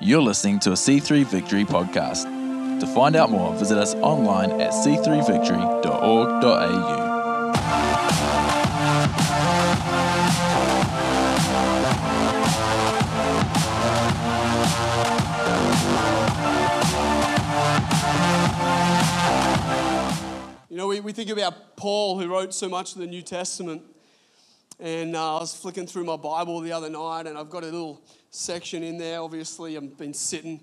You're listening to a C3 Victory podcast. To find out more, visit us online at c3victory.org.au. You know, we, we think about Paul, who wrote so much of the New Testament. And uh, I was flicking through my Bible the other night, and I've got a little section in there. Obviously, I've been sitting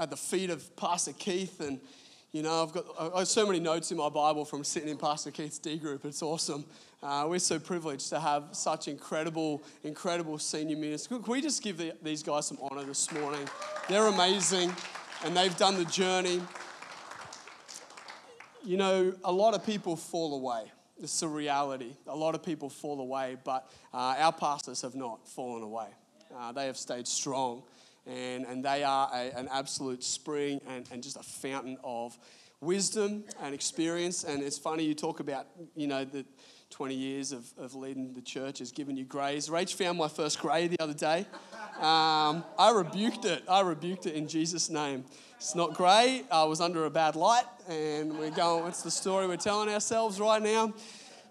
at the feet of Pastor Keith, and you know, I've got I have so many notes in my Bible from sitting in Pastor Keith's D group. It's awesome. Uh, we're so privileged to have such incredible, incredible senior ministers. Can we just give the, these guys some honor this morning? They're amazing, and they've done the journey. You know, a lot of people fall away. It's a reality. A lot of people fall away, but uh, our pastors have not fallen away. Uh, they have stayed strong, and, and they are a, an absolute spring and, and just a fountain of wisdom and experience. And it's funny you talk about, you know, the 20 years of, of leading the church has given you grace. Rach found my first grey the other day. Um, I rebuked it. I rebuked it in Jesus' name. It's not great. I was under a bad light, and we're going, what's the story we're telling ourselves right now?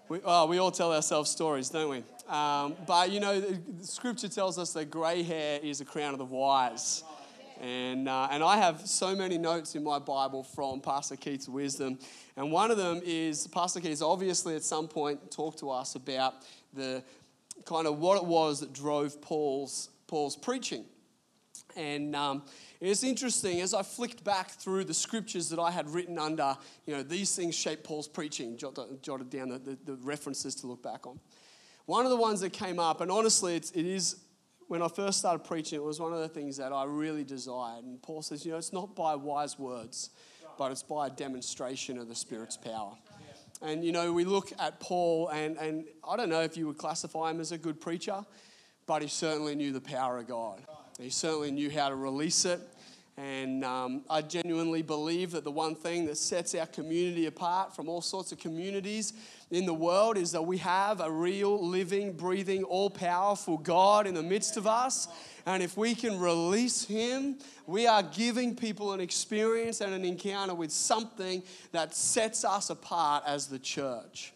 We, oh, we all tell ourselves stories, don't we? Um, but you know, scripture tells us that grey hair is a crown of the wise. And, uh, and I have so many notes in my Bible from Pastor Keith's wisdom. And one of them is Pastor Keith's obviously at some point talked to us about the kind of what it was that drove Paul's, Paul's preaching. And um, it's interesting as I flicked back through the scriptures that I had written under, you know, these things shape Paul's preaching, jotted, down the, the, the, references to look back on. One of the ones that came up, and honestly, it's, it is, when I first started preaching, it was one of the things that I really desired. And Paul says, you know, it's not by wise words, but it's by a demonstration of the Spirit's power. And, you know, we look at Paul, and, and I don't know if you would classify him as a good preacher, but he certainly knew the power of God. He certainly knew how to release it. And um, I genuinely believe that the one thing that sets our community apart from all sorts of communities in the world is that we have a real, living, breathing, all powerful God in the midst of us. And if we can release Him, we are giving people an experience and an encounter with something that sets us apart as the church.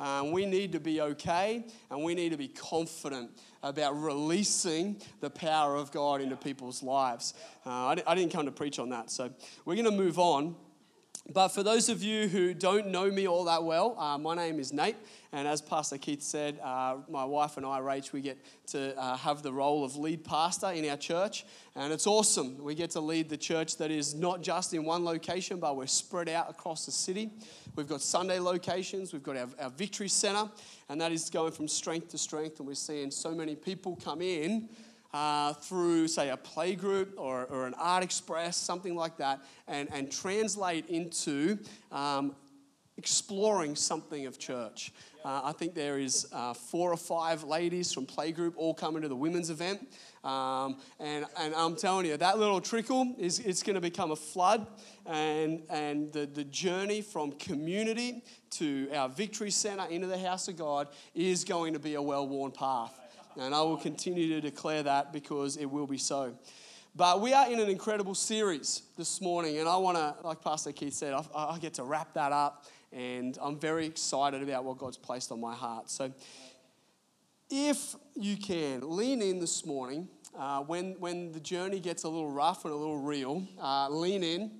Um, we need to be okay and we need to be confident about releasing the power of God into people's lives. Uh, I, I didn't come to preach on that, so we're going to move on. But for those of you who don't know me all that well, uh, my name is Nate. And as Pastor Keith said, uh, my wife and I, Rach, we get to uh, have the role of lead pastor in our church. And it's awesome. We get to lead the church that is not just in one location, but we're spread out across the city. We've got Sunday locations, we've got our, our Victory Center, and that is going from strength to strength. And we're seeing so many people come in uh, through, say, a playgroup or, or an art express, something like that, and, and translate into um, exploring something of church. Uh, I think there is uh, four or five ladies from playgroup all coming to the women's event. Um, and, and I'm telling you, that little trickle is it's going to become a flood. And, and the, the journey from community to our victory center into the house of God is going to be a well worn path. And I will continue to declare that because it will be so. But we are in an incredible series this morning, and I want to, like Pastor Keith said, I, I, get to wrap that up, and I'm very excited about what God's placed on my heart. So, if you can, lean in this morning. Uh, when, when the journey gets a little rough and a little real, uh, lean in.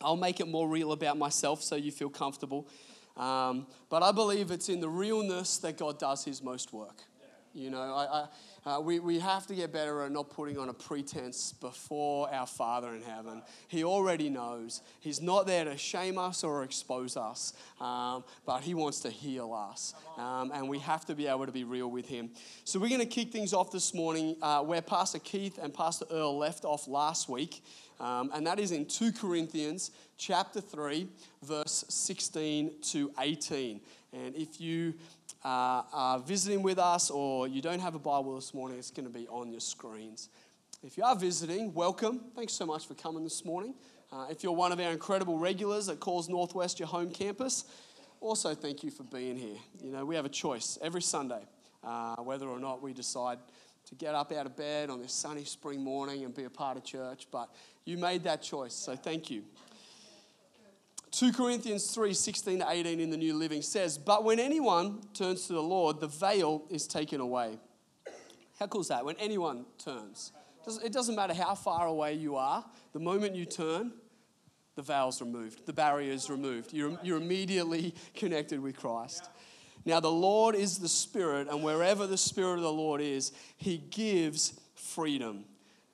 I'll make it more real about myself so you feel comfortable. Um, but I believe it's in the realness that God does his most work. You know, I, I, uh, we, we have to get better at not putting on a pretense before our Father in heaven. He already knows. He's not there to shame us or expose us, um, but He wants to heal us. Um, and we have to be able to be real with Him. So we're going to kick things off this morning uh, where Pastor Keith and Pastor Earl left off last week. Um, and that is in 2 Corinthians chapter 3, verse 16 to 18. And if you uh, are visiting with us or you don't have a Bible this morning, it's going to be on your screens. If you are visiting, welcome. Thanks so much for coming this morning. Uh, if you're one of our incredible regulars at Calls Northwest, your home campus, also thank you for being here. You know, we have a choice every Sunday uh, whether or not we decide to get up out of bed on this sunny spring morning and be a part of church, but you made that choice, so thank you. 2 Corinthians 3 16 to 18 in the New Living says, But when anyone turns to the Lord, the veil is taken away. How cool is that? When anyone turns, it doesn't matter how far away you are, the moment you turn, the veil's removed, the barrier is removed. You're, you're immediately connected with Christ. Now, the Lord is the Spirit, and wherever the Spirit of the Lord is, He gives freedom.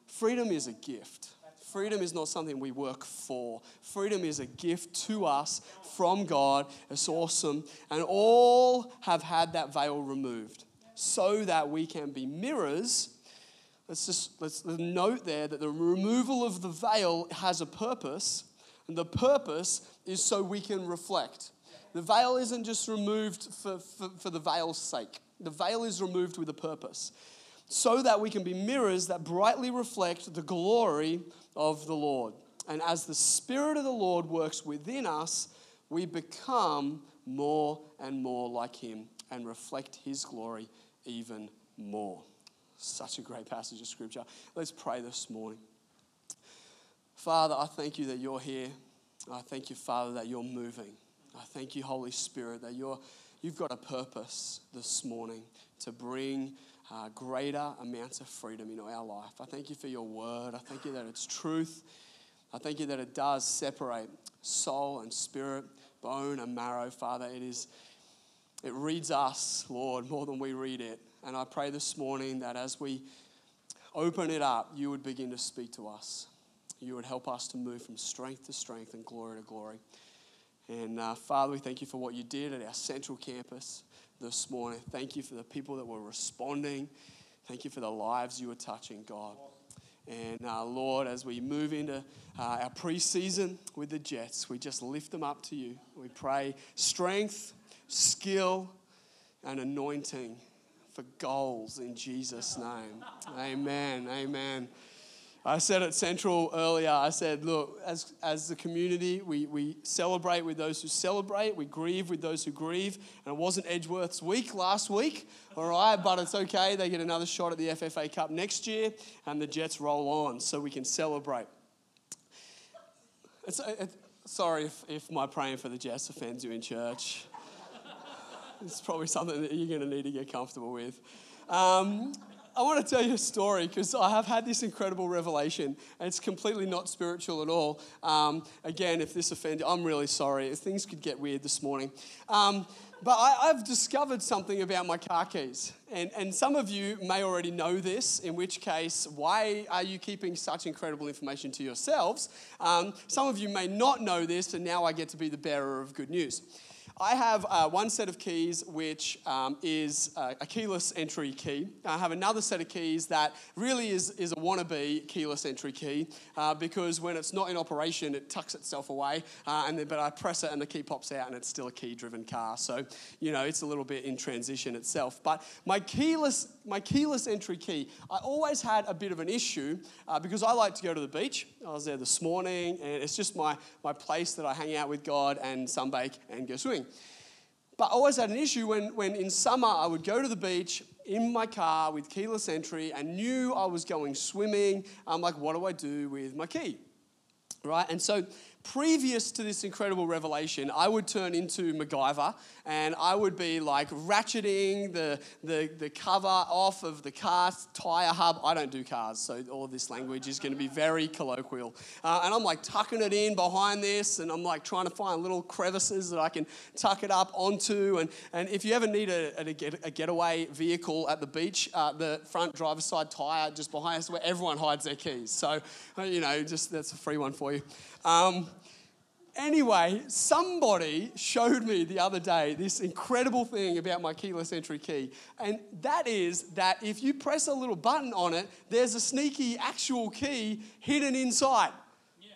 Freedom is a gift. Freedom is not something we work for. Freedom is a gift to us from God. It's awesome. And all have had that veil removed so that we can be mirrors. Let's just let's note there that the removal of the veil has a purpose, and the purpose is so we can reflect. The veil isn't just removed for, for, for the veil's sake, the veil is removed with a purpose so that we can be mirrors that brightly reflect the glory of the Lord. And as the Spirit of the Lord works within us, we become more and more like Him and reflect His glory even more. Such a great passage of Scripture. Let's pray this morning. Father, I thank you that you're here. I thank you, Father, that you're moving. I thank you, Holy Spirit, that you're, you've got a purpose this morning to bring uh, greater amounts of freedom in our life. I thank you for your word. I thank you that it's truth. I thank you that it does separate soul and spirit, bone and marrow, Father. It is it reads us, Lord, more than we read it. And I pray this morning that as we open it up, you would begin to speak to us. You would help us to move from strength to strength and glory to glory. And uh, Father, we thank you for what you did at our central campus this morning. Thank you for the people that were responding. Thank you for the lives you were touching, God. And uh, Lord, as we move into uh, our preseason with the Jets, we just lift them up to you. We pray strength, skill, and anointing for goals in Jesus' name. Amen. Amen. I said at Central earlier, I said, look, as, as a community, we, we celebrate with those who celebrate, we grieve with those who grieve. And it wasn't Edgeworth's week last week, all right, but it's okay. They get another shot at the FFA Cup next year, and the Jets roll on so we can celebrate. It's, it, sorry if, if my praying for the Jets offends you in church. it's probably something that you're going to need to get comfortable with. Um, I want to tell you a story because I have had this incredible revelation, and it's completely not spiritual at all. Um, again, if this offended, I'm really sorry. Things could get weird this morning. Um, but I, have discovered something about my car keys. And, and some of you may already know this, in which case, why are you keeping such incredible information to yourselves? Um, some of you may not know this, and now I get to be the bearer of good news. I have uh, one set of keys which um, is uh, a keyless entry key. I have another set of keys that really is, is a wannabe keyless entry key uh, because when it's not in operation, it tucks itself away. Uh, and then, but I press it and the key pops out and it's still a key driven car. So, you know, it's a little bit in transition itself. But my keyless, my keyless entry key, I always had a bit of an issue uh, because I like to go to the beach. I was there this morning and it's just my, my place that I hang out with God and sunbake and go swimming. But I always had an issue when, when in summer I would go to the beach in my car with keyless entry and knew I was going swimming. I'm like, what do I do with my key? Right? And so previous to this incredible revelation, I would turn into MacGyver and I would be like ratcheting the, the, the cover off of the car tire hub. I don't do cars, so all of this language is going to be very colloquial. Uh, and I'm like tucking it in behind this and I'm like trying to find little crevices that I can tuck it up onto. And, and if you ever need a, a, get, a getaway vehicle at the beach, uh, the front driver's side tire just behind us where everyone hides their keys. So, uh, you know, just that's a free one for you. Um, anyway, somebody showed me the other day this incredible thing about my keyless entry key. And that is that if you press a little button on it, there's a sneaky actual key hidden inside.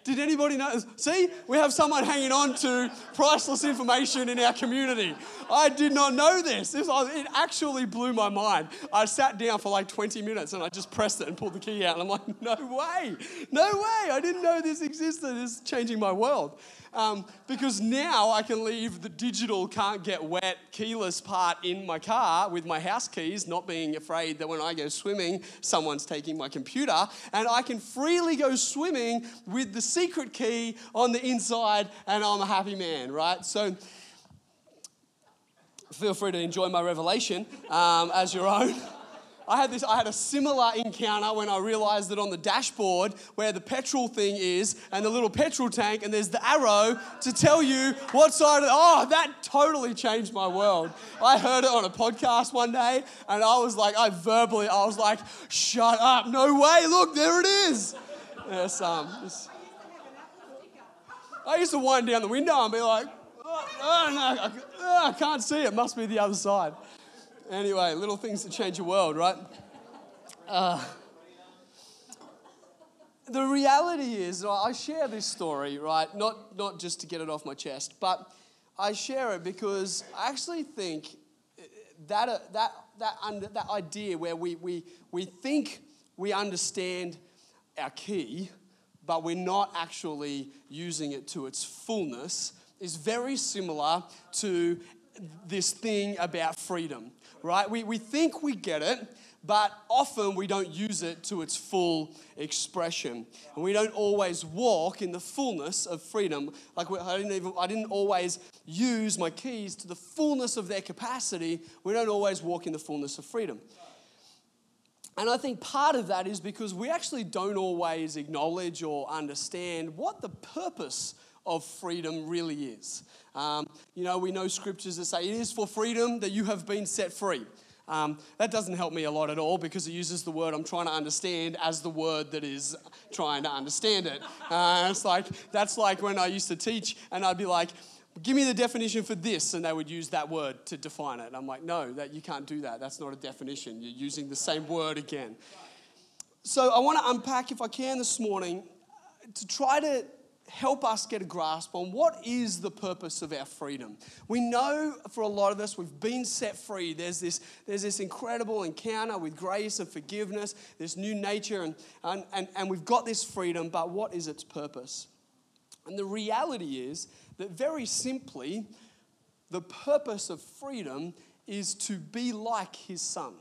Did anybody know? See, we have someone hanging on to priceless information in our community. I did not know this. this it actually blew my mind. I sat down for like 20 minutes and I just pressed it and pulled the key out. And I'm like, no way, no way. I didn't know this existed. This is changing my world. Um, because now I can leave the digital can't get wet keyless part in my car with my house keys, not being afraid that when I go swimming, someone's taking my computer. And I can freely go swimming with the secret key on the inside, and I'm a happy man, right? So feel free to enjoy my revelation um, as your own. I had this, I had a similar encounter when I realized that on the dashboard where the petrol thing is and the little petrol tank and there's the arrow to tell you what side of, oh, that totally changed my world. I heard it on a podcast one day and I was like, I verbally, I was like, shut up, no way, look, there it is. Yes, um, I used to wind down the window and be like, oh, oh no, I, oh, I can't see it, must be the other side. Anyway, little things that change your world, right? Uh, the reality is, I share this story, right? Not, not just to get it off my chest, but I share it because I actually think that, uh, that, that, under, that idea where we, we, we think we understand our key, but we're not actually using it to its fullness, is very similar to this thing about freedom right? We, we think we get it, but often we don't use it to its full expression. And we don't always walk in the fullness of freedom. Like I didn't, even, I didn't always use my keys to the fullness of their capacity. We don't always walk in the fullness of freedom. And I think part of that is because we actually don't always acknowledge or understand what the purpose of freedom really is. Um, you know, we know scriptures that say it is for freedom that you have been set free. Um, that doesn't help me a lot at all because it uses the word I'm trying to understand as the word that is trying to understand it. Uh, it's like that's like when I used to teach and I'd be like, "Give me the definition for this," and they would use that word to define it. I'm like, "No, that you can't do that. That's not a definition. You're using the same word again." So I want to unpack, if I can, this morning to try to help us get a grasp on what is the purpose of our freedom. We know for a lot of us, we've been set free. There's this, there's this incredible encounter with grace and forgiveness, this new nature, and, and, and, and we've got this freedom, but what is its purpose? And the reality is that very simply, the purpose of freedom is to be like his son.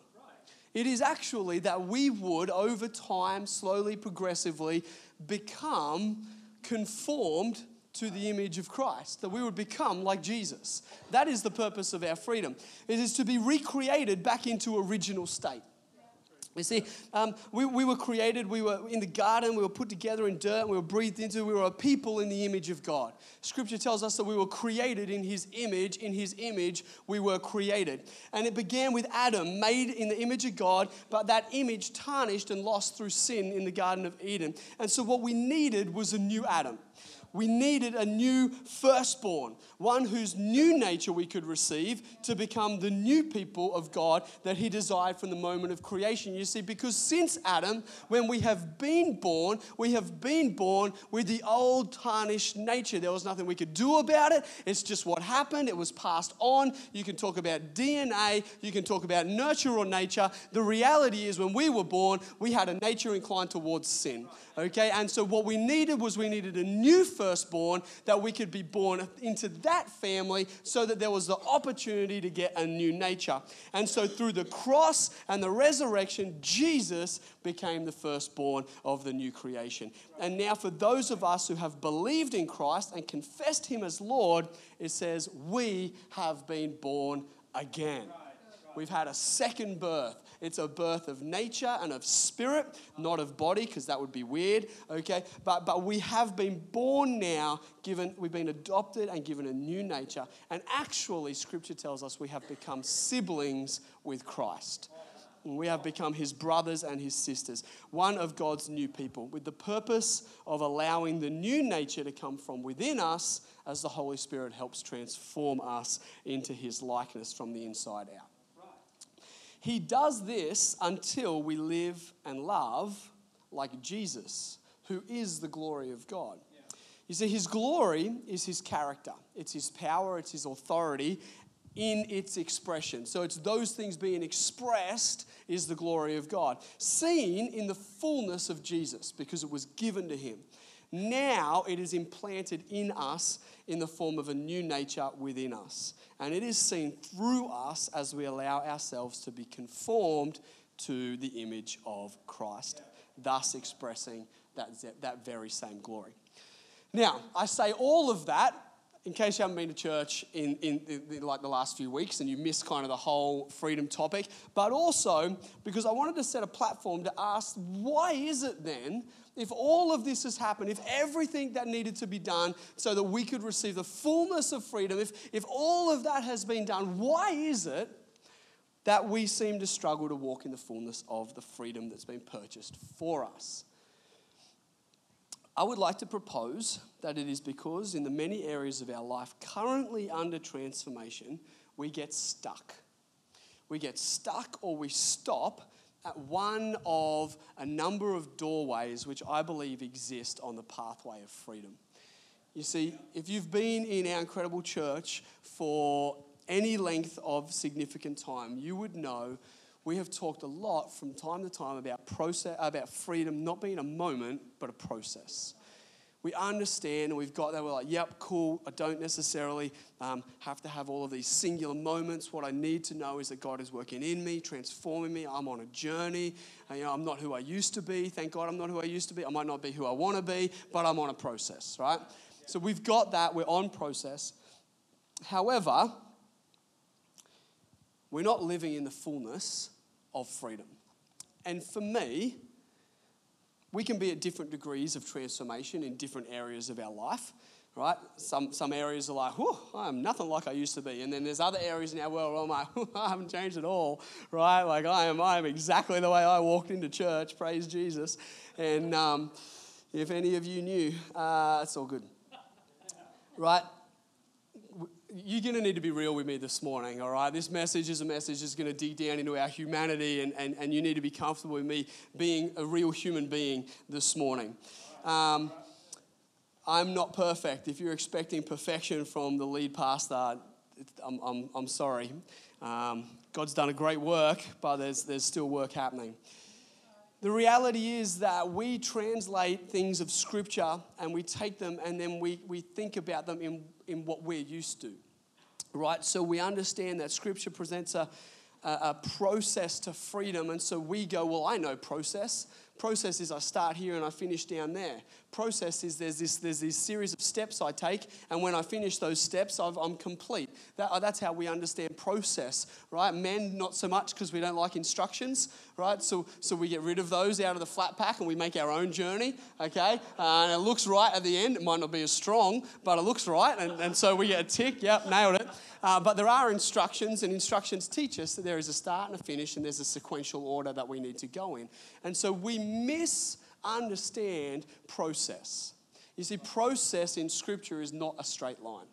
It is actually that we would, over time, slowly, progressively, become conformed to the image of Christ, that we would become like Jesus. That is the purpose of our freedom. It is to be recreated back into original state. You see, um, we, we were created, we were in the garden, we were put together in dirt, we were breathed into, we were a people in the image of God. Scripture tells us that we were created in His image, in His image we were created. And it began with Adam, made in the image of God, but that image tarnished and lost through sin in the Garden of Eden. And so what we needed was a new Adam we needed a new firstborn, one whose new nature we could receive to become the new people of God that He desired from the moment of creation. You see, because since Adam, when we have been born, we have been born with the old tarnished nature. There was nothing we could do about it. It's just what happened. It was passed on. You can talk about DNA, you can talk about nurture or nature. The reality is, when we were born, we had a nature inclined towards sin. Okay, and so what we needed was we needed a new firstborn that we could be born into that family so that there was the opportunity to get a new nature. And so through the cross and the resurrection, Jesus became the firstborn of the new creation. And now, for those of us who have believed in Christ and confessed Him as Lord, it says, We have been born again. We've had a second birth. It's a birth of nature and of spirit, not of body, because that would be weird, okay? But, but we have been born now, given, we've been adopted and given a new nature. And actually, scripture tells us we have become siblings with Christ. We have become his brothers and his sisters, one of God's new people, with the purpose of allowing the new nature to come from within us as the Holy Spirit helps transform us into his likeness from the inside out. He does this until we live and love like Jesus, who is the glory of God. You see, his glory is his character, it's his power, it's his authority in its expression. So it's those things being expressed is the glory of God, seen in the fullness of Jesus because it was given to him. Now it is implanted in us in the form of a new nature within us. And it is seen through us as we allow ourselves to be conformed to the image of Christ, thus expressing that, that very same glory. Now, I say all of that in case you haven't been to church in, in, in, like the last few weeks and you missed kind of the whole freedom topic, but also because I wanted to set a platform to ask why is it then, if all of this has happened, if everything that needed to be done so that we could receive the fullness of freedom, if, if all of that has been done, why is it that we seem to struggle to walk in the fullness of the freedom that's been purchased for us? I would like to propose that it is because in the many areas of our life currently under transformation, we get stuck. We get stuck or we stop at one of a number of doorways which I believe exist on the pathway of freedom. You see, if you've been in our incredible church for any length of significant time, you would know we have talked a lot from time to time about process, about freedom not being a moment, but a process. We understand and we've got that. We're like, yep, cool. I don't necessarily um, have to have all of these singular moments. What I need to know is that God is working in me, transforming me. I'm on a journey. Uh, you know, I'm not who I used to be. Thank God I'm not who I used to be. I might not be who I want to be, but I'm on a process, right? So we've got that. We're on process. However, we're not living in the fullness of freedom. And for me, we can be at different degrees of transformation in different areas of our life, right? Some, some areas are like, whew, I'm nothing like I used to be. And then there's other areas in our world where I'm like, I haven't changed at all, right? Like I am, I am exactly the way I walked into church, praise Jesus. And um, if any of you knew, uh, it's all good, right? You're going to need to be real with me this morning, all right? This message is a message that's going to dig down into our humanity, and, and, and you need to be comfortable with me being a real human being this morning. Um, I'm not perfect. If you're expecting perfection from the lead pastor, I'm, I'm, I'm sorry. Um, God's done a great work, but there's, there's still work happening. The reality is that we translate things of Scripture and we take them and then we, we think about them in, in what we're used to right? So we understand that Scripture presents a, a, process to freedom, and so we go, well, I know process. Process is I start here and I finish down there. Process is there's this, there's this series of steps I take, and when I finish those steps, i am complete. That, uh, that's how we understand process, right? Men, not so much because we don't like instructions, right? So, so we get rid of those out of the flat pack and we make our own journey, okay? Uh, and it looks right at the end. It might not be as strong, but it looks right, and, and so we get a tick, yep, nailed it. Uh, but there are instructions, and instructions teach us that there is a start and a finish, and there's a sequential order that we need to go in. And so we misunderstand process. You see, process in Scripture is not a straight line.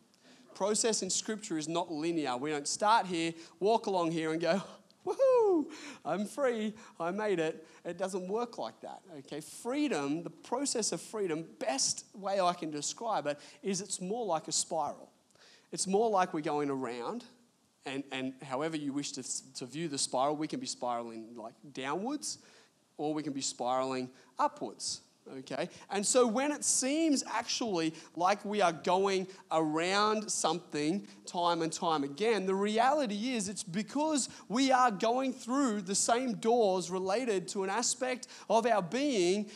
Process in Scripture is not linear. We don't start here, walk along here, and go, woohoo, I'm free, I made it. It doesn't work like that, okay? Freedom, the process of freedom, best way I can describe it is it's more like a spiral. It's more like we're going around, and, and however you wish to, to view the spiral, we can be spiraling like downwards, or we can be spiraling upwards. Okay? And so when it seems actually like we are going around something time and time again, the reality is it's because we are going through the same doors related to an aspect of our being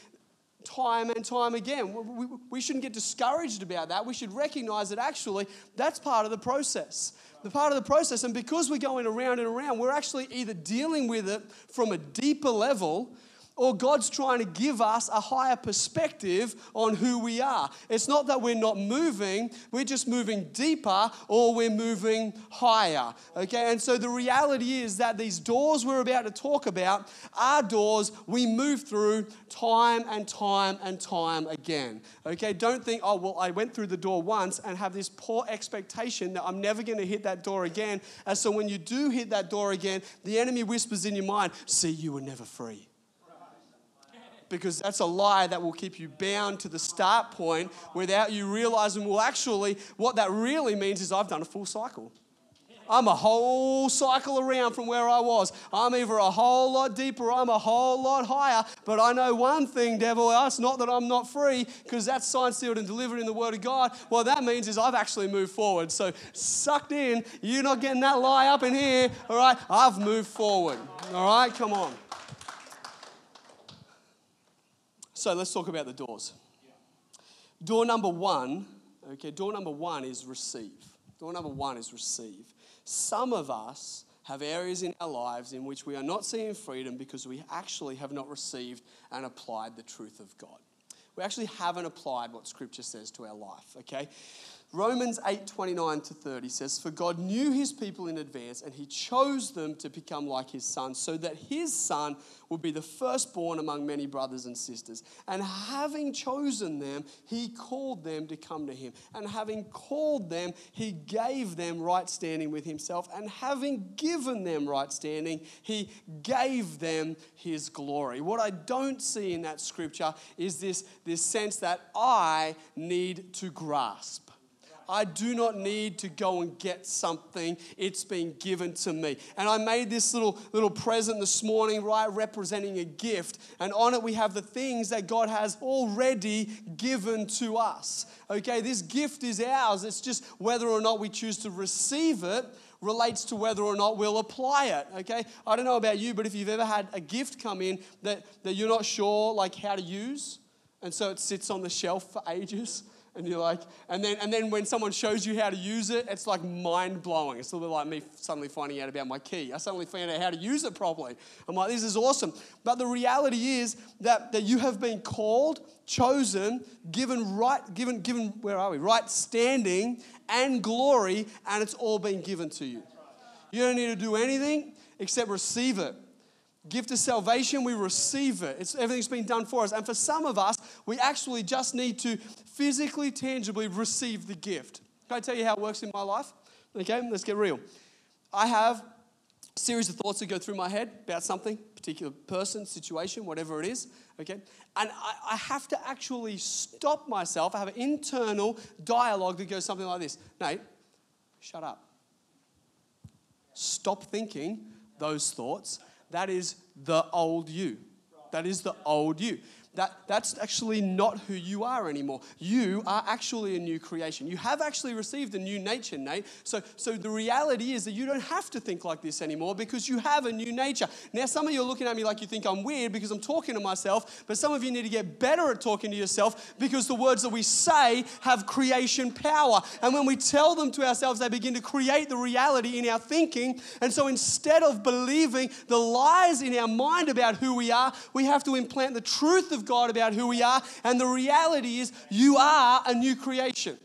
time and time again. We, we shouldn't get discouraged about that. We should recognize that actually that's part of the process. The part of the process. And because we're going around and around, we're actually either dealing with it from a deeper level or God's trying to give us a higher perspective on who we are. It's not that we're not moving, we're just moving deeper or we're moving higher. Okay, and so the reality is that these doors we're about to talk about are doors we move through time and time and time again. Okay, don't think, oh, well, I went through the door once and have this poor expectation that I'm never going to hit that door again. And so when you do hit that door again, the enemy whispers in your mind, see, you were never free because that's a lie that will keep you bound to the start point without you realizing, well, actually, what that really means is I've done a full cycle. I'm a whole cycle around from where I was. I'm either a whole lot deeper I'm a whole lot higher. But I know one thing, devil, it's not that I'm not free, because that's signed, sealed, and delivered in the Word of God. What that means is I've actually moved forward. So sucked in, you're not getting that lie up in here, all right? I've moved forward, all right? Come on. So let's talk about the doors. Door number one, okay, door number one is receive. Door number one is receive. Some of us have areas in our lives in which we are not seeing freedom because we actually have not received and applied the truth of God. We actually haven't applied what Scripture says to our life, okay? Romans 8 29 to 30 says, For God knew his people in advance, and he chose them to become like his son, so that his son would be the firstborn among many brothers and sisters. And having chosen them, he called them to come to him. And having called them, he gave them right standing with himself. And having given them right standing, he gave them his glory. What I don't see in that scripture is this, this sense that I need to grasp. I do not need to go and get something. It's been given to me. And I made this little, little present this morning, right, representing a gift. And on it, we have the things that God has already given to us. Okay, this gift is ours. It's just whether or not we choose to receive it relates to whether or not we'll apply it okay i don't know about you but if you've ever had a gift come in that, that you're not sure like how to use and so it sits on the shelf for ages and you're like, and then and then when someone shows you how to use it, it's like mind blowing. It's a little bit like me suddenly finding out about my key. I suddenly found out how to use it properly. I'm like, this is awesome. But the reality is that, that you have been called, chosen, given right, given, given, where are we? Right standing and glory, and it's all been given to you. You don't need to do anything except receive it gift of salvation, we receive it. It's, everything's been done for us. And for some of us, we actually just need to physically, tangibly receive the gift. Can I tell you how it works in my life? Okay, let's get real. I have a series of thoughts that go through my head about something, particular person, situation, whatever it is. Okay, and I, I have to actually stop myself. I have an internal dialogue that goes something like this Nate, shut up. Stop thinking those thoughts that is the old you. That is the old you that, that's actually not who you are anymore. You are actually a new creation. You have actually received a new nature, Nate. So, so the reality is that you don't have to think like this anymore because you have a new nature. Now, some of you are looking at me like you think I'm weird because I'm talking to myself, but some of you need to get better at talking to yourself because the words that we say have creation power. And when we tell them to ourselves, they begin to create the reality in our thinking. And so instead of believing the lies in our mind about who we are, we have to implant the truth of God about who we are. And the reality is, you are a new creation.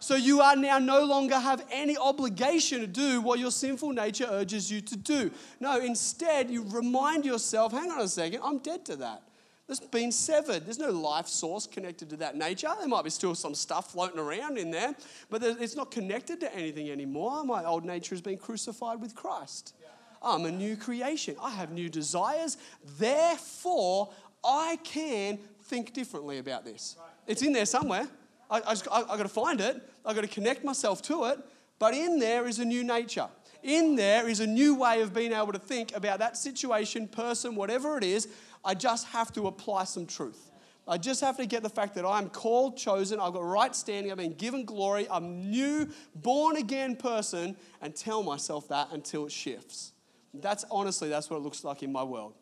So you are now no longer have any obligation to do what your sinful nature urges you to do. No, instead, you remind yourself hang on a second, I'm dead to that. It's been severed. There's no life source connected to that nature. There might be still some stuff floating around in there, but it's not connected to anything anymore. My old nature has been crucified with Christ. I'm a new creation. I have new desires. Therefore, I can think differently about this. It's in there somewhere. I, I, I, I got to find it. I got to connect myself to it. But in there is a new nature. In there is a new way of being able to think about that situation, person, whatever it is. I just have to apply some truth. I just have to get the fact that I'm called, chosen, I've got right standing, I've been given glory, I'm new, born again person, and tell myself that until it shifts. That's honestly, that's what it looks like in my world.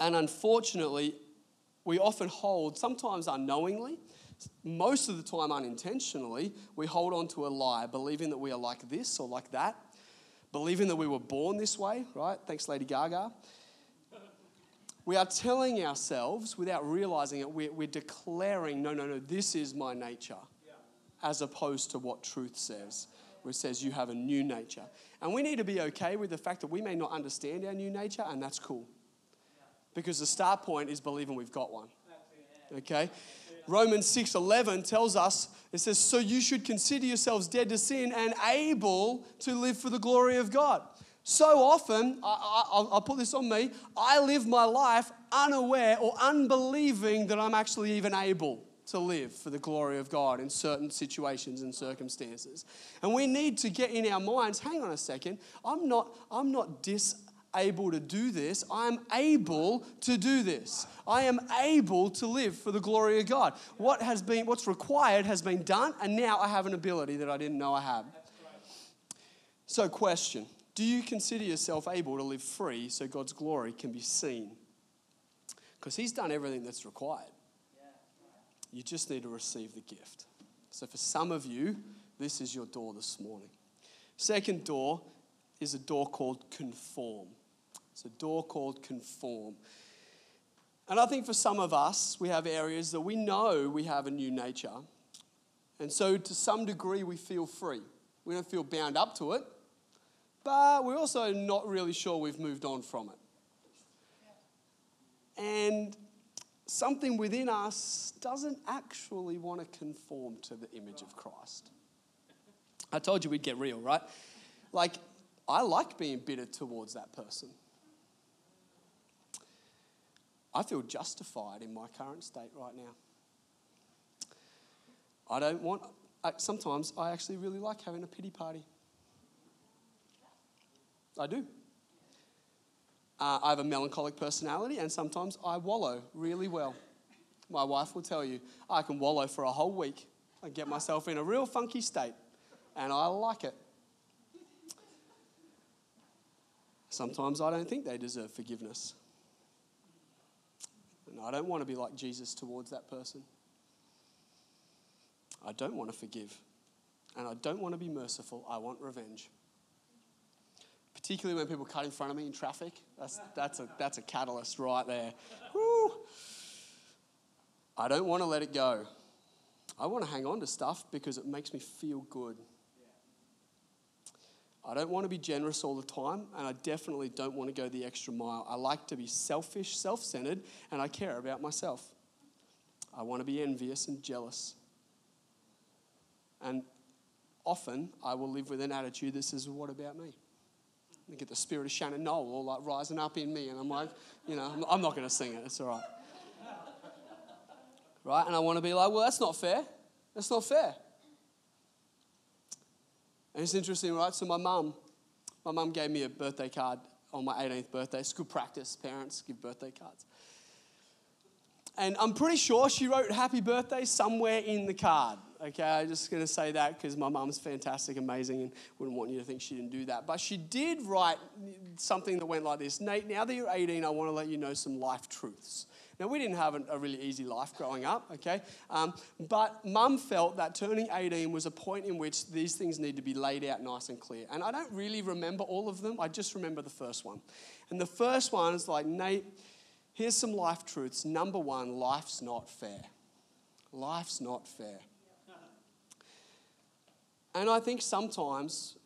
And unfortunately, we often hold, sometimes unknowingly, most of the time unintentionally, we hold on to a lie, believing that we are like this or like that, believing that we were born this way, right? Thanks, Lady Gaga. We are telling ourselves, without realizing it, we're, we're declaring, no, no, no, this is my nature, as opposed to what truth says, it says you have a new nature. And we need to be okay with the fact that we may not understand our new nature, and that's cool because the start point is believing we've got one. Okay? Romans 6:11 tells us it says so you should consider yourselves dead to sin and able to live for the glory of God. So often, I, will put this on me, I live my life unaware or unbelieving that I'm actually even able to live for the glory of God in certain situations and circumstances. And we need to get in our minds, hang on a second, I'm not, I'm not disable to do this. I'm able to do this. I am able to live for the glory of God. What has been, what's required has been done, and now I have an ability that I didn't know I had. So, question Do you consider yourself able to live free so God's glory can be seen? Because He's done everything that's required. You just need to receive the gift. So, for some of you, this is your door this morning. Second door is a door called conform. It's a door called conform. And I think for some of us, we have areas that we know we have a new nature. And so, to some degree, we feel free. We don't feel bound up to it, but we're also not really sure we've moved on from it. And something within us doesn't actually want to conform to the image of Christ. I told you we'd get real, right? Like, I like being bitter towards that person. I feel justified in my current state right now. I don't want, sometimes I actually really like having a pity party. I do. Uh, I have a melancholic personality, and sometimes I wallow really well. My wife will tell you, I can wallow for a whole week and get myself in a real funky state, and I like it. Sometimes I don't think they deserve forgiveness. I don't want to be like Jesus towards that person. I don't want to forgive. And I don't want to be merciful. I want revenge particularly when people cut in front of me in traffic. That's, that's, a, that's a catalyst right there. Woo. I don't want to let it go. I want to hang on to stuff because it makes me feel good. I don't want to be generous all the time, and I definitely don't want to go the extra mile. I like to be selfish, self centered, and I care about myself. I want to be envious and jealous. And often I will live with an attitude that says, What about me? I get the spirit of Shannon Noll all like rising up in me, and I'm like, you know, I'm not going to sing it. It's all right. Right? And I want to be like, well, that's not fair. That's not fair. And it's interesting, right? So my mum, my mum gave me a birthday card on my 18th birthday. It's good practice. Parents give birthday cards. And I'm pretty sure she wrote happy birthday somewhere in the card. Okay, I'm just going to say that because my mum's fantastic, amazing, and wouldn't want you to think she didn't do that. But she did write something that went like this Nate, now that you're 18, I want to let you know some life truths. Now, we didn't have a really easy life growing up, okay? Um, but mum felt that turning 18 was a point in which these things need to be laid out nice and clear. And I don't really remember all of them, I just remember the first one. And the first one is like, Nate, here's some life truths. Number one, life's not fair. Life's not fair. And I think sometimes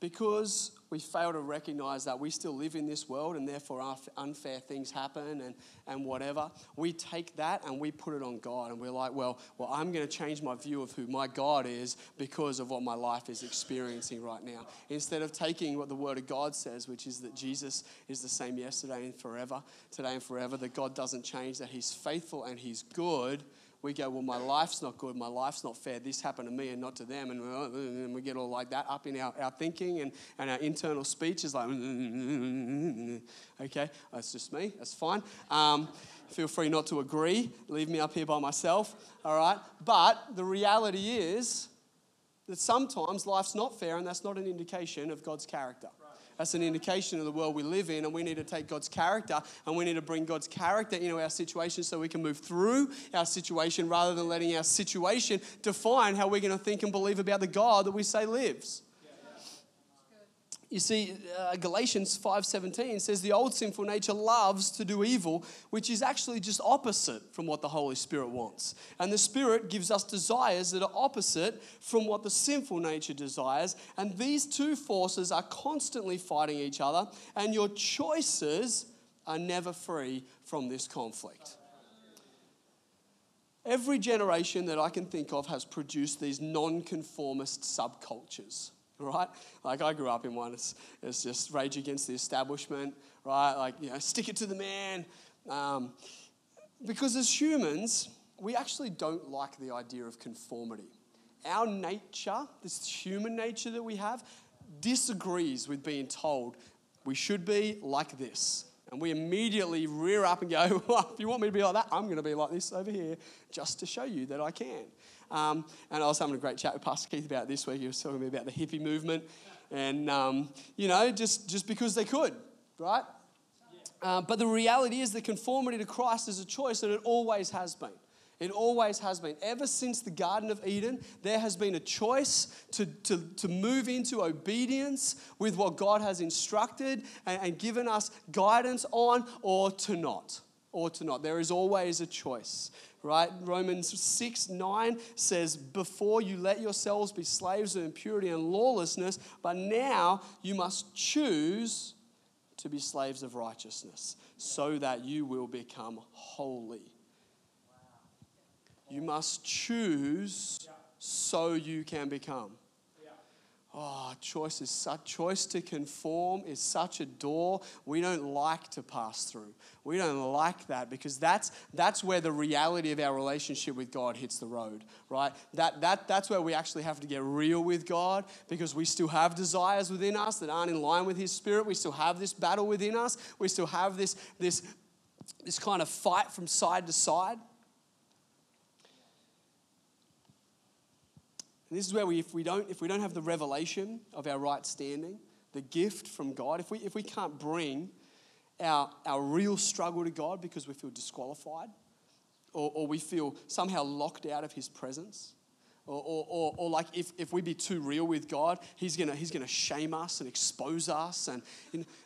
because we fail to recognize that we still live in this world and therefore unfair things happen and, and whatever, we take that and we put it on God and we're like, well, well, I'm going to change my view of who my God is because of what my life is experiencing right now. Instead of taking what the Word of God says, which is that Jesus is the same yesterday and forever, today and forever, that God doesn't change, that He's faithful and He's good we go, well, my life's not good, my life's not fair, this happened to me and not to them. And we get all like that up in our, our thinking and, and our internal speech is like, okay, that's just me, that's fine. Um, feel free not to agree, leave me up here by myself, all right? But the reality is that sometimes life's not fair and that's not an indication of God's character. That's an indication of the world we live in, and we need to take God's character and we need to bring God's character into our situation so we can move through our situation rather than letting our situation define how we're going to think and believe about the God that we say lives. You see, uh, Galatians 5:17 says the old sinful nature loves to do evil, which is actually just opposite from what the Holy Spirit wants. And the Spirit gives us desires that are opposite from what the sinful nature desires, and these two forces are constantly fighting each other, and your choices are never free from this conflict. Every generation that I can think of has produced these non-conformist subcultures right? Like I grew up in one. It's, it's just rage against the establishment, right? Like, you know, stick it to the man. Um, because as humans, we actually don't like the idea of conformity. Our nature, this human nature that we have, disagrees with being told we should be like this. And we immediately rear up and go, well, if you want me to be like that, I'm going to be like this over here just to show you that I can. Um, and I was having a great chat with Pastor Keith about this week. He was telling me about the hippie movement. And, um, you know, just, just because they could, right? Uh, but the reality is that conformity to Christ is a choice, and it always has been. It always has been. Ever since the Garden of Eden, there has been a choice to, to, to move into obedience with what God has instructed and, and given us guidance on, or to not. Or to not. There is always a choice, right? Romans 6 9 says, Before you let yourselves be slaves of impurity and lawlessness, but now you must choose to be slaves of righteousness so that you will become holy. You must choose so you can become. Oh, choice is such choice to conform is such a door we don't like to pass through. We don't like that because that's that's where the reality of our relationship with God hits the road, right? That that that's where we actually have to get real with God because we still have desires within us that aren't in line with his spirit. We still have this battle within us. We still have this this this kind of fight from side to side. And this is where we, if we don't, if we don't have the revelation of our right standing, the gift from God, if we, if we can't bring our, our real struggle to God because we feel disqualified or, or we feel somehow locked out of His presence, or, or, or, or, like if, if we be too real with God, He's gonna, he's gonna shame us and expose us. And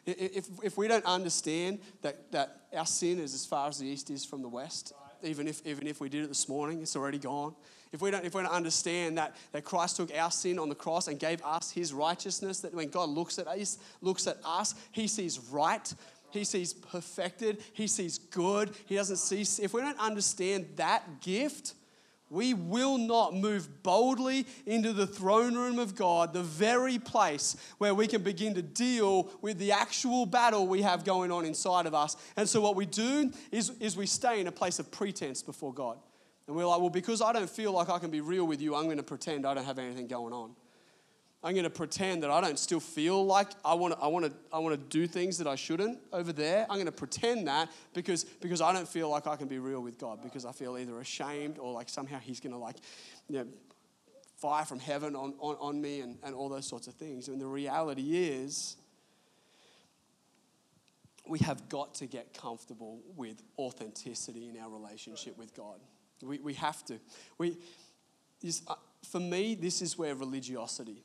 if, if we don't understand that, that our sin is as far as the east is from the west, even if, even if we did it this morning, it's already gone if we don't, if we don't understand that, that Christ took our sin on the cross and gave us his righteousness, that when God looks at us, looks at us, he sees right, he sees perfected, he sees good, he doesn't see. If we don't understand that gift, we will not move boldly into the throne room of God, the very place where we can begin to deal with the actual battle we have going on inside of us. And so, what we do is, is we stay in a place of pretense before God. And we're like, well, because I don't feel like I can be real with you, I'm going to pretend I don't have anything going on. I'm going to pretend that I don't still feel like I want to, I want to, I want to do things that I shouldn't over there. I'm going to pretend that because, because I don't feel like I can be real with God because I feel either ashamed or like somehow He's going to like, you know, fire from heaven on, on, on me and, and all those sorts of things. And the reality is, we have got to get comfortable with authenticity in our relationship with God. We, we have to. We, this, uh, for me, this is where religiosity,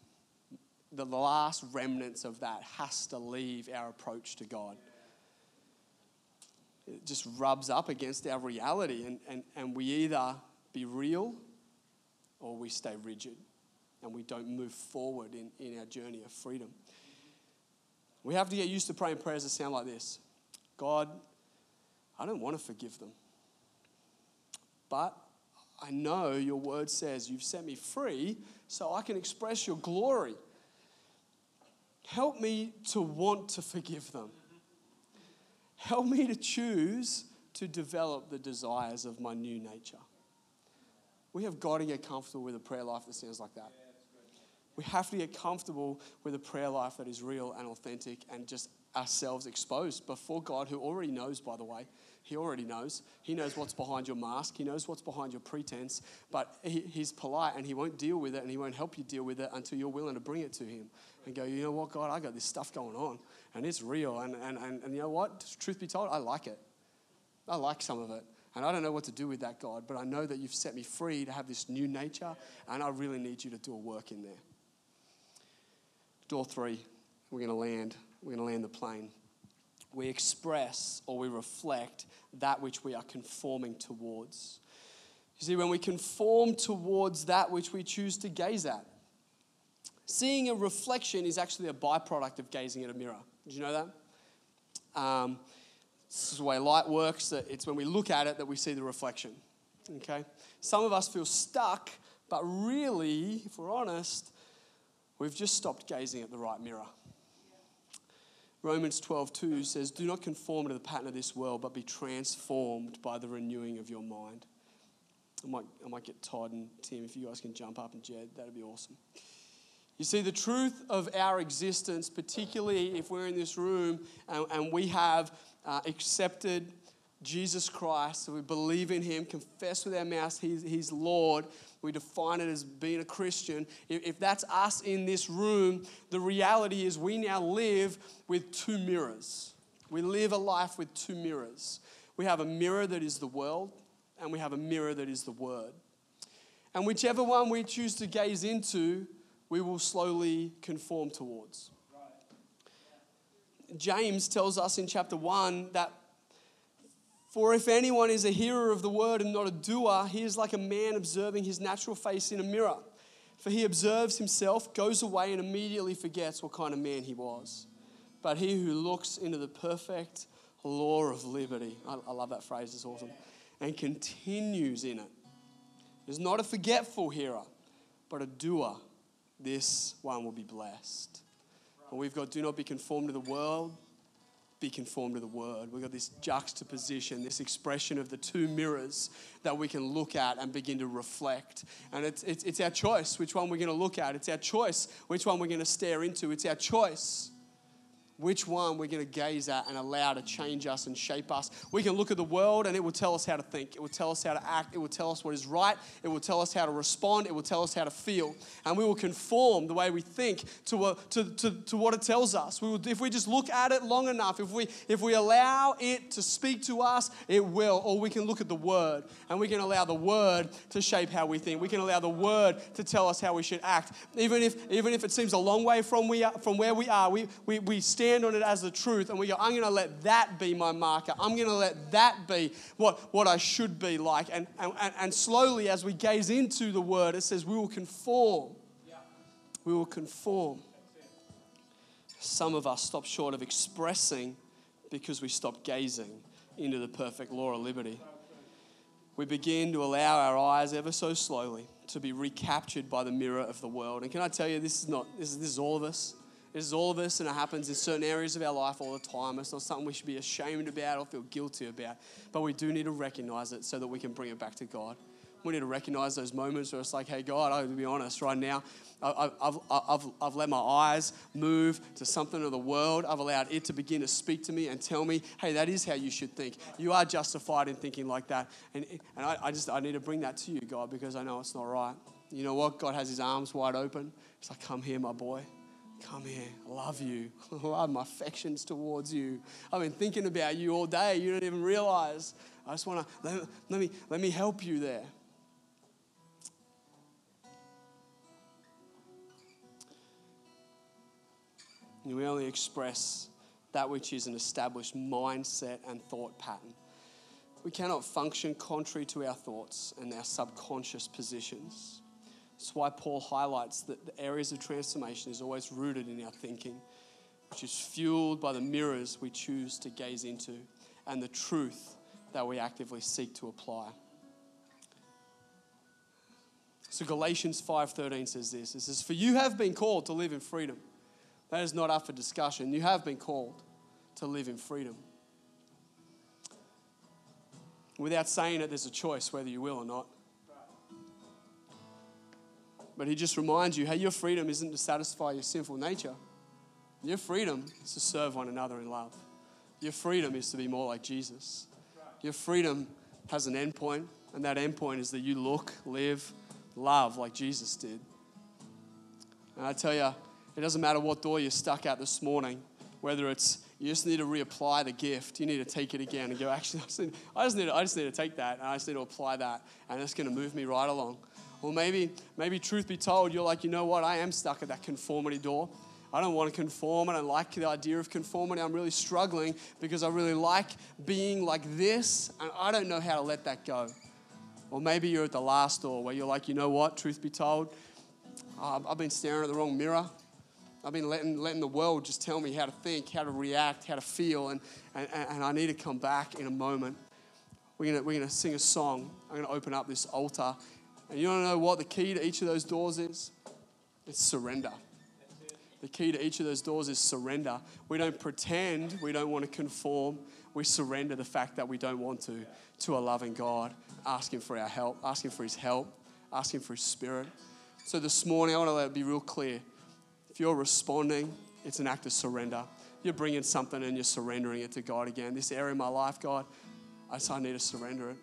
the last remnants of that, has to leave our approach to God. It just rubs up against our reality, and, and, and we either be real or we stay rigid and we don't move forward in, in our journey of freedom. We have to get used to praying prayers that sound like this God, I don't want to forgive them. But I know your word says you've set me free so I can express your glory. Help me to want to forgive them. Help me to choose to develop the desires of my new nature. We have got to get comfortable with a prayer life that sounds like that. We have to get comfortable with a prayer life that is real and authentic and just ourselves exposed before God, who already knows, by the way. He already knows. He knows what's behind your mask. He knows what's behind your pretense. But he, he's polite and he won't deal with it and he won't help you deal with it until you're willing to bring it to him and go, you know what, God, I got this stuff going on and it's real. And, and, and, and you know what? Truth be told, I like it. I like some of it. And I don't know what to do with that, God, but I know that you've set me free to have this new nature and I really need you to do a work in there. Door three, we're going to land. We're going to land the plane we express or we reflect that which we are conforming towards. You see, when we conform towards that which we choose to gaze at, seeing a reflection is actually a byproduct of gazing at a mirror. Did you know that? Um, this is the way light works, it's when we look at it that we see the reflection. Okay? Some of us feel stuck, but really, if we're honest, we've just stopped gazing at the right mirror. Romans 12, 2 says, Do not conform to the pattern of this world, but be transformed by the renewing of your mind. I might, I might get Todd and Tim if you guys can jump up and Jed. That'd be awesome. You see, the truth of our existence, particularly if we're in this room and, and we have uh, accepted Jesus Christ, we believe in Him, confess with our mouths He's, he's Lord, we define it as being a Christian. If, that's us in this room, the reality is we now live with two mirrors. We live a life with two mirrors. We have a mirror that is the world, and we have a mirror that is the Word. And whichever one we choose to gaze into, we will slowly conform towards. James tells us in chapter 1 that for if anyone is a hearer of the word and not a doer, he is like a man observing his natural face in a mirror. For he observes himself, goes away, and immediately forgets what kind of man he was. But he who looks into the perfect law of liberty, I, I love that phrase, it's awesome, and continues in it, is not a forgetful hearer, but a doer. This one will be blessed. And we've got do not be conformed to the world, be conformed to the word. We've got this juxtaposition, this expression of the two mirrors that we can look at and begin to reflect. And it's, it's, it's our choice which one we're going to look at. It's our choice which one we're going to stare into. It's our choice which one we're going to gaze at and allow to change us and shape us. We can look at the world and it will tell us how to think. It will tell us how to act. It will tell us what is right. It will tell us how to respond. It will tell us how to feel. And we will conform the way we think to, a, to, to, to what it tells us. We will, if we just look at it long enough, if we, if we allow it to speak to us, it will. Or we can look at the Word and we can allow the Word to shape how we think. We can allow the Word to tell us how we should act. Even if, even if it seems a long way from, we from where we are, we, we, we stand stand on it as the truth and we go, I'm going to let that be my marker. I'm going to let that be what, what I should be like. And, and, and slowly, as we gaze into the word, it says, we will conform. We will conform. Some of us stop short of expressing because we stop gazing into the perfect law of liberty. We begin to allow our eyes ever so slowly to be recaptured by the mirror of the world. And can I tell you, this is not, this is, this is all of us. This is all of us, and it happens in certain areas of our life all the time. It's not something we should be ashamed about or feel guilty about, but we do need to recognize it so that we can bring it back to God. We need to recognize those moments where it's like, hey, God, I have to be honest, right now, I've, I've, I've, I've let my eyes move to something of the world. I've allowed it to begin to speak to me and tell me, hey, that is how you should think. You are justified in thinking like that. And, and I, I just, I need to bring that to you, God, because I know it's not right. You know what? God has his arms wide open. He's like, come here, my boy. Come here. I love you. I have my affections towards you. I've been thinking about you all day. You don't even realize. I just want to let, let, me, let me help you there. we only express that which is an established mindset and thought pattern. We cannot function contrary to our thoughts and our subconscious positions. That's why Paul highlights that the areas of transformation is always rooted in our thinking, which is fueled by the mirrors we choose to gaze into and the truth that we actively seek to apply. So Galatians 5:13 says this. It says, "For you have been called to live in freedom." That is not up for discussion. You have been called to live in freedom. Without saying it, there's a choice whether you will or not. But he just reminds you hey, your freedom isn't to satisfy your sinful nature. Your freedom is to serve one another in love. Your freedom is to be more like Jesus. Your freedom has an end point, and that end point is that you look, live, love like Jesus did. And I tell you, it doesn't matter what door you're stuck at this morning, whether it's you just need to reapply the gift. You need to take it again and go, actually, I just need, I just need, to, I just need to take that and I just need to apply that, and it's going to move me right along. Or maybe, maybe truth be told, you're like, you know what, I am stuck at that conformity door. I don't want to conform. I don't like the idea of conformity. I'm really struggling because I really like being like this, and I don't know how to let that go. Or maybe you're at the last door where you're like, you know what, truth be told, um, I've been staring at the wrong mirror. I've been letting, letting the world just tell me how to think, how to react, how to feel, and, and, and I need to come back in a moment. We're going we're gonna sing a song. I'm going to open up this altar and you want to know what the key to each of those doors is? It's surrender. The key to each of those doors is surrender. We don't pretend we don't want to conform. we surrender the fact that we don't want to to a loving God, asking for our help, asking for His help, asking for His Spirit. So this morning, I want to let it be real clear. If you're responding, it's an act of surrender. You're bringing something and you're surrendering it to God again. This area of my life, God, I just I need to surrender it.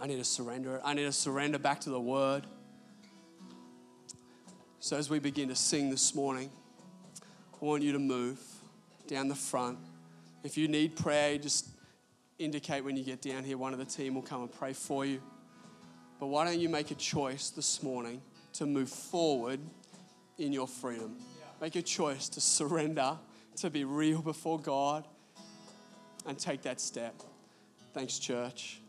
I need to surrender it. I need to surrender back to the Word. So as we begin to sing this morning, I want you to move down the front. If you need prayer, just indicate when you get down here. One of the team will come and pray for you. But why don't you make a choice this morning to move forward in your freedom? Make a choice to surrender, to be real before God, and take that step. Thanks, church.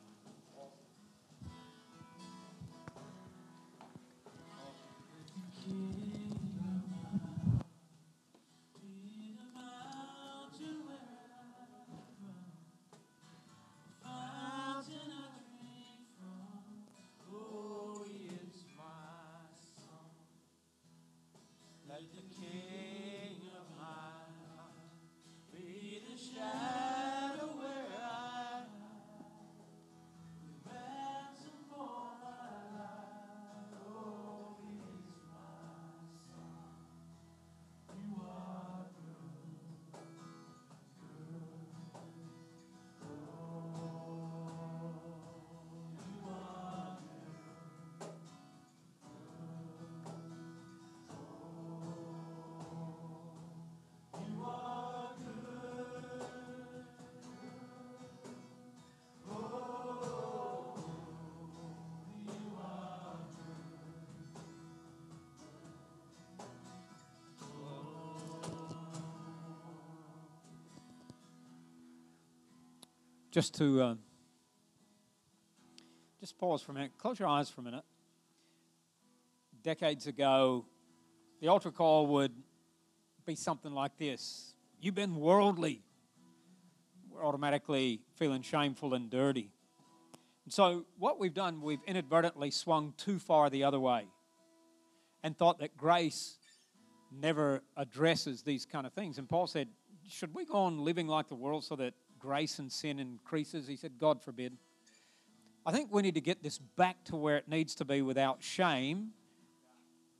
Just to uh, just pause for a minute, close your eyes for a minute. Decades ago, the altar call would be something like this You've been worldly. We're automatically feeling shameful and dirty. And so, what we've done, we've inadvertently swung too far the other way and thought that grace never addresses these kind of things. And Paul said, Should we go on living like the world so that grace and sin increases? He said, God forbid. I think we need to get this back to where it needs to be without shame,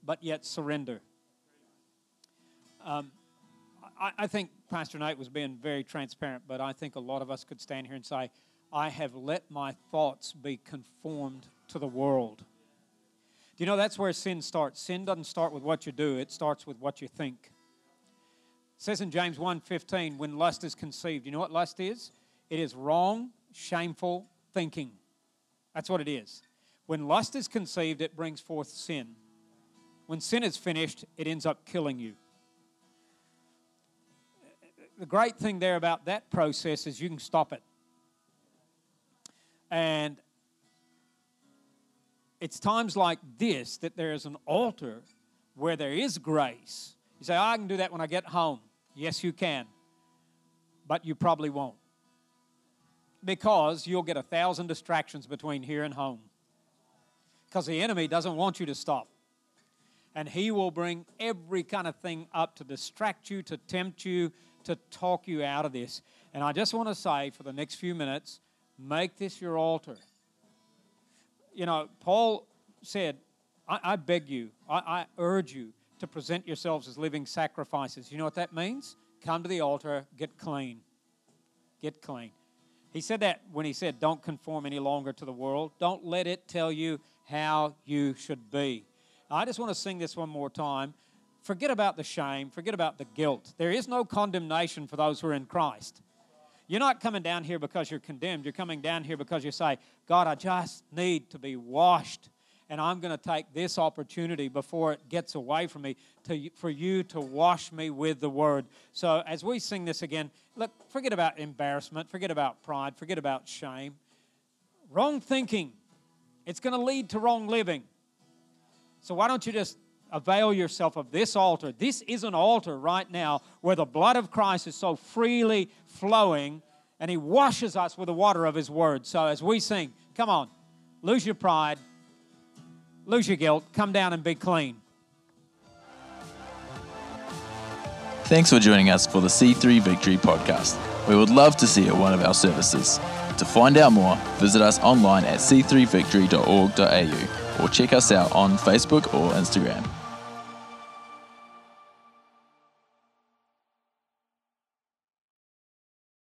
but yet surrender. Um, I, I think Pastor Nate was being very transparent, but I think a lot of us could stand here and say, I have let my thoughts be conformed to the world. Do you know that's where sin starts? Sin doesn't start with what you do, it starts with what you think. It says in James 1:15, when lust is conceived, you know what lust is? It is wrong, shameful thinking. That's what it is. When lust is conceived, it brings forth sin. When sin is finished, it ends up killing you. The great thing there about that process is you can stop it. And it's times like this that there is an altar where there is grace. You say, oh, I can do that when I get home. Yes, you can. But you probably won't. Because you'll get a thousand distractions between here and home. Because the enemy doesn't want you to stop. And he will bring every kind of thing up to distract you, to tempt you, to talk you out of this. And I just want to say for the next few minutes, make this your altar. You know, Paul said, I, I beg you, I, I urge you to present yourselves as living sacrifices. You know what that means? Come to the altar, get clean. Get clean. He said that when he said, Don't conform any longer to the world. Don't let it tell you how you should be. I just want to sing this one more time. Forget about the shame, forget about the guilt. There is no condemnation for those who are in Christ. You're not coming down here because you're condemned. You're coming down here because you say, God, I just need to be washed and I'm going to take this opportunity before it gets away from me to, for you to wash me with the word. So as we sing this again, look, forget about embarrassment, forget about pride, forget about shame. Wrong thinking, it's going to lead to wrong living. So why don't you just avail yourself of this altar? This is an altar right now where the blood of Christ is so freely flowing and he washes us with the water of his word. So as we sing, come on, lose your pride lose your guilt, come down and be clean. Thanks for joining us for the C3 Victory podcast. We would love to see you at one of our services. To find out more, visit us online at c3victory.org.au or check us out on Facebook or Instagram.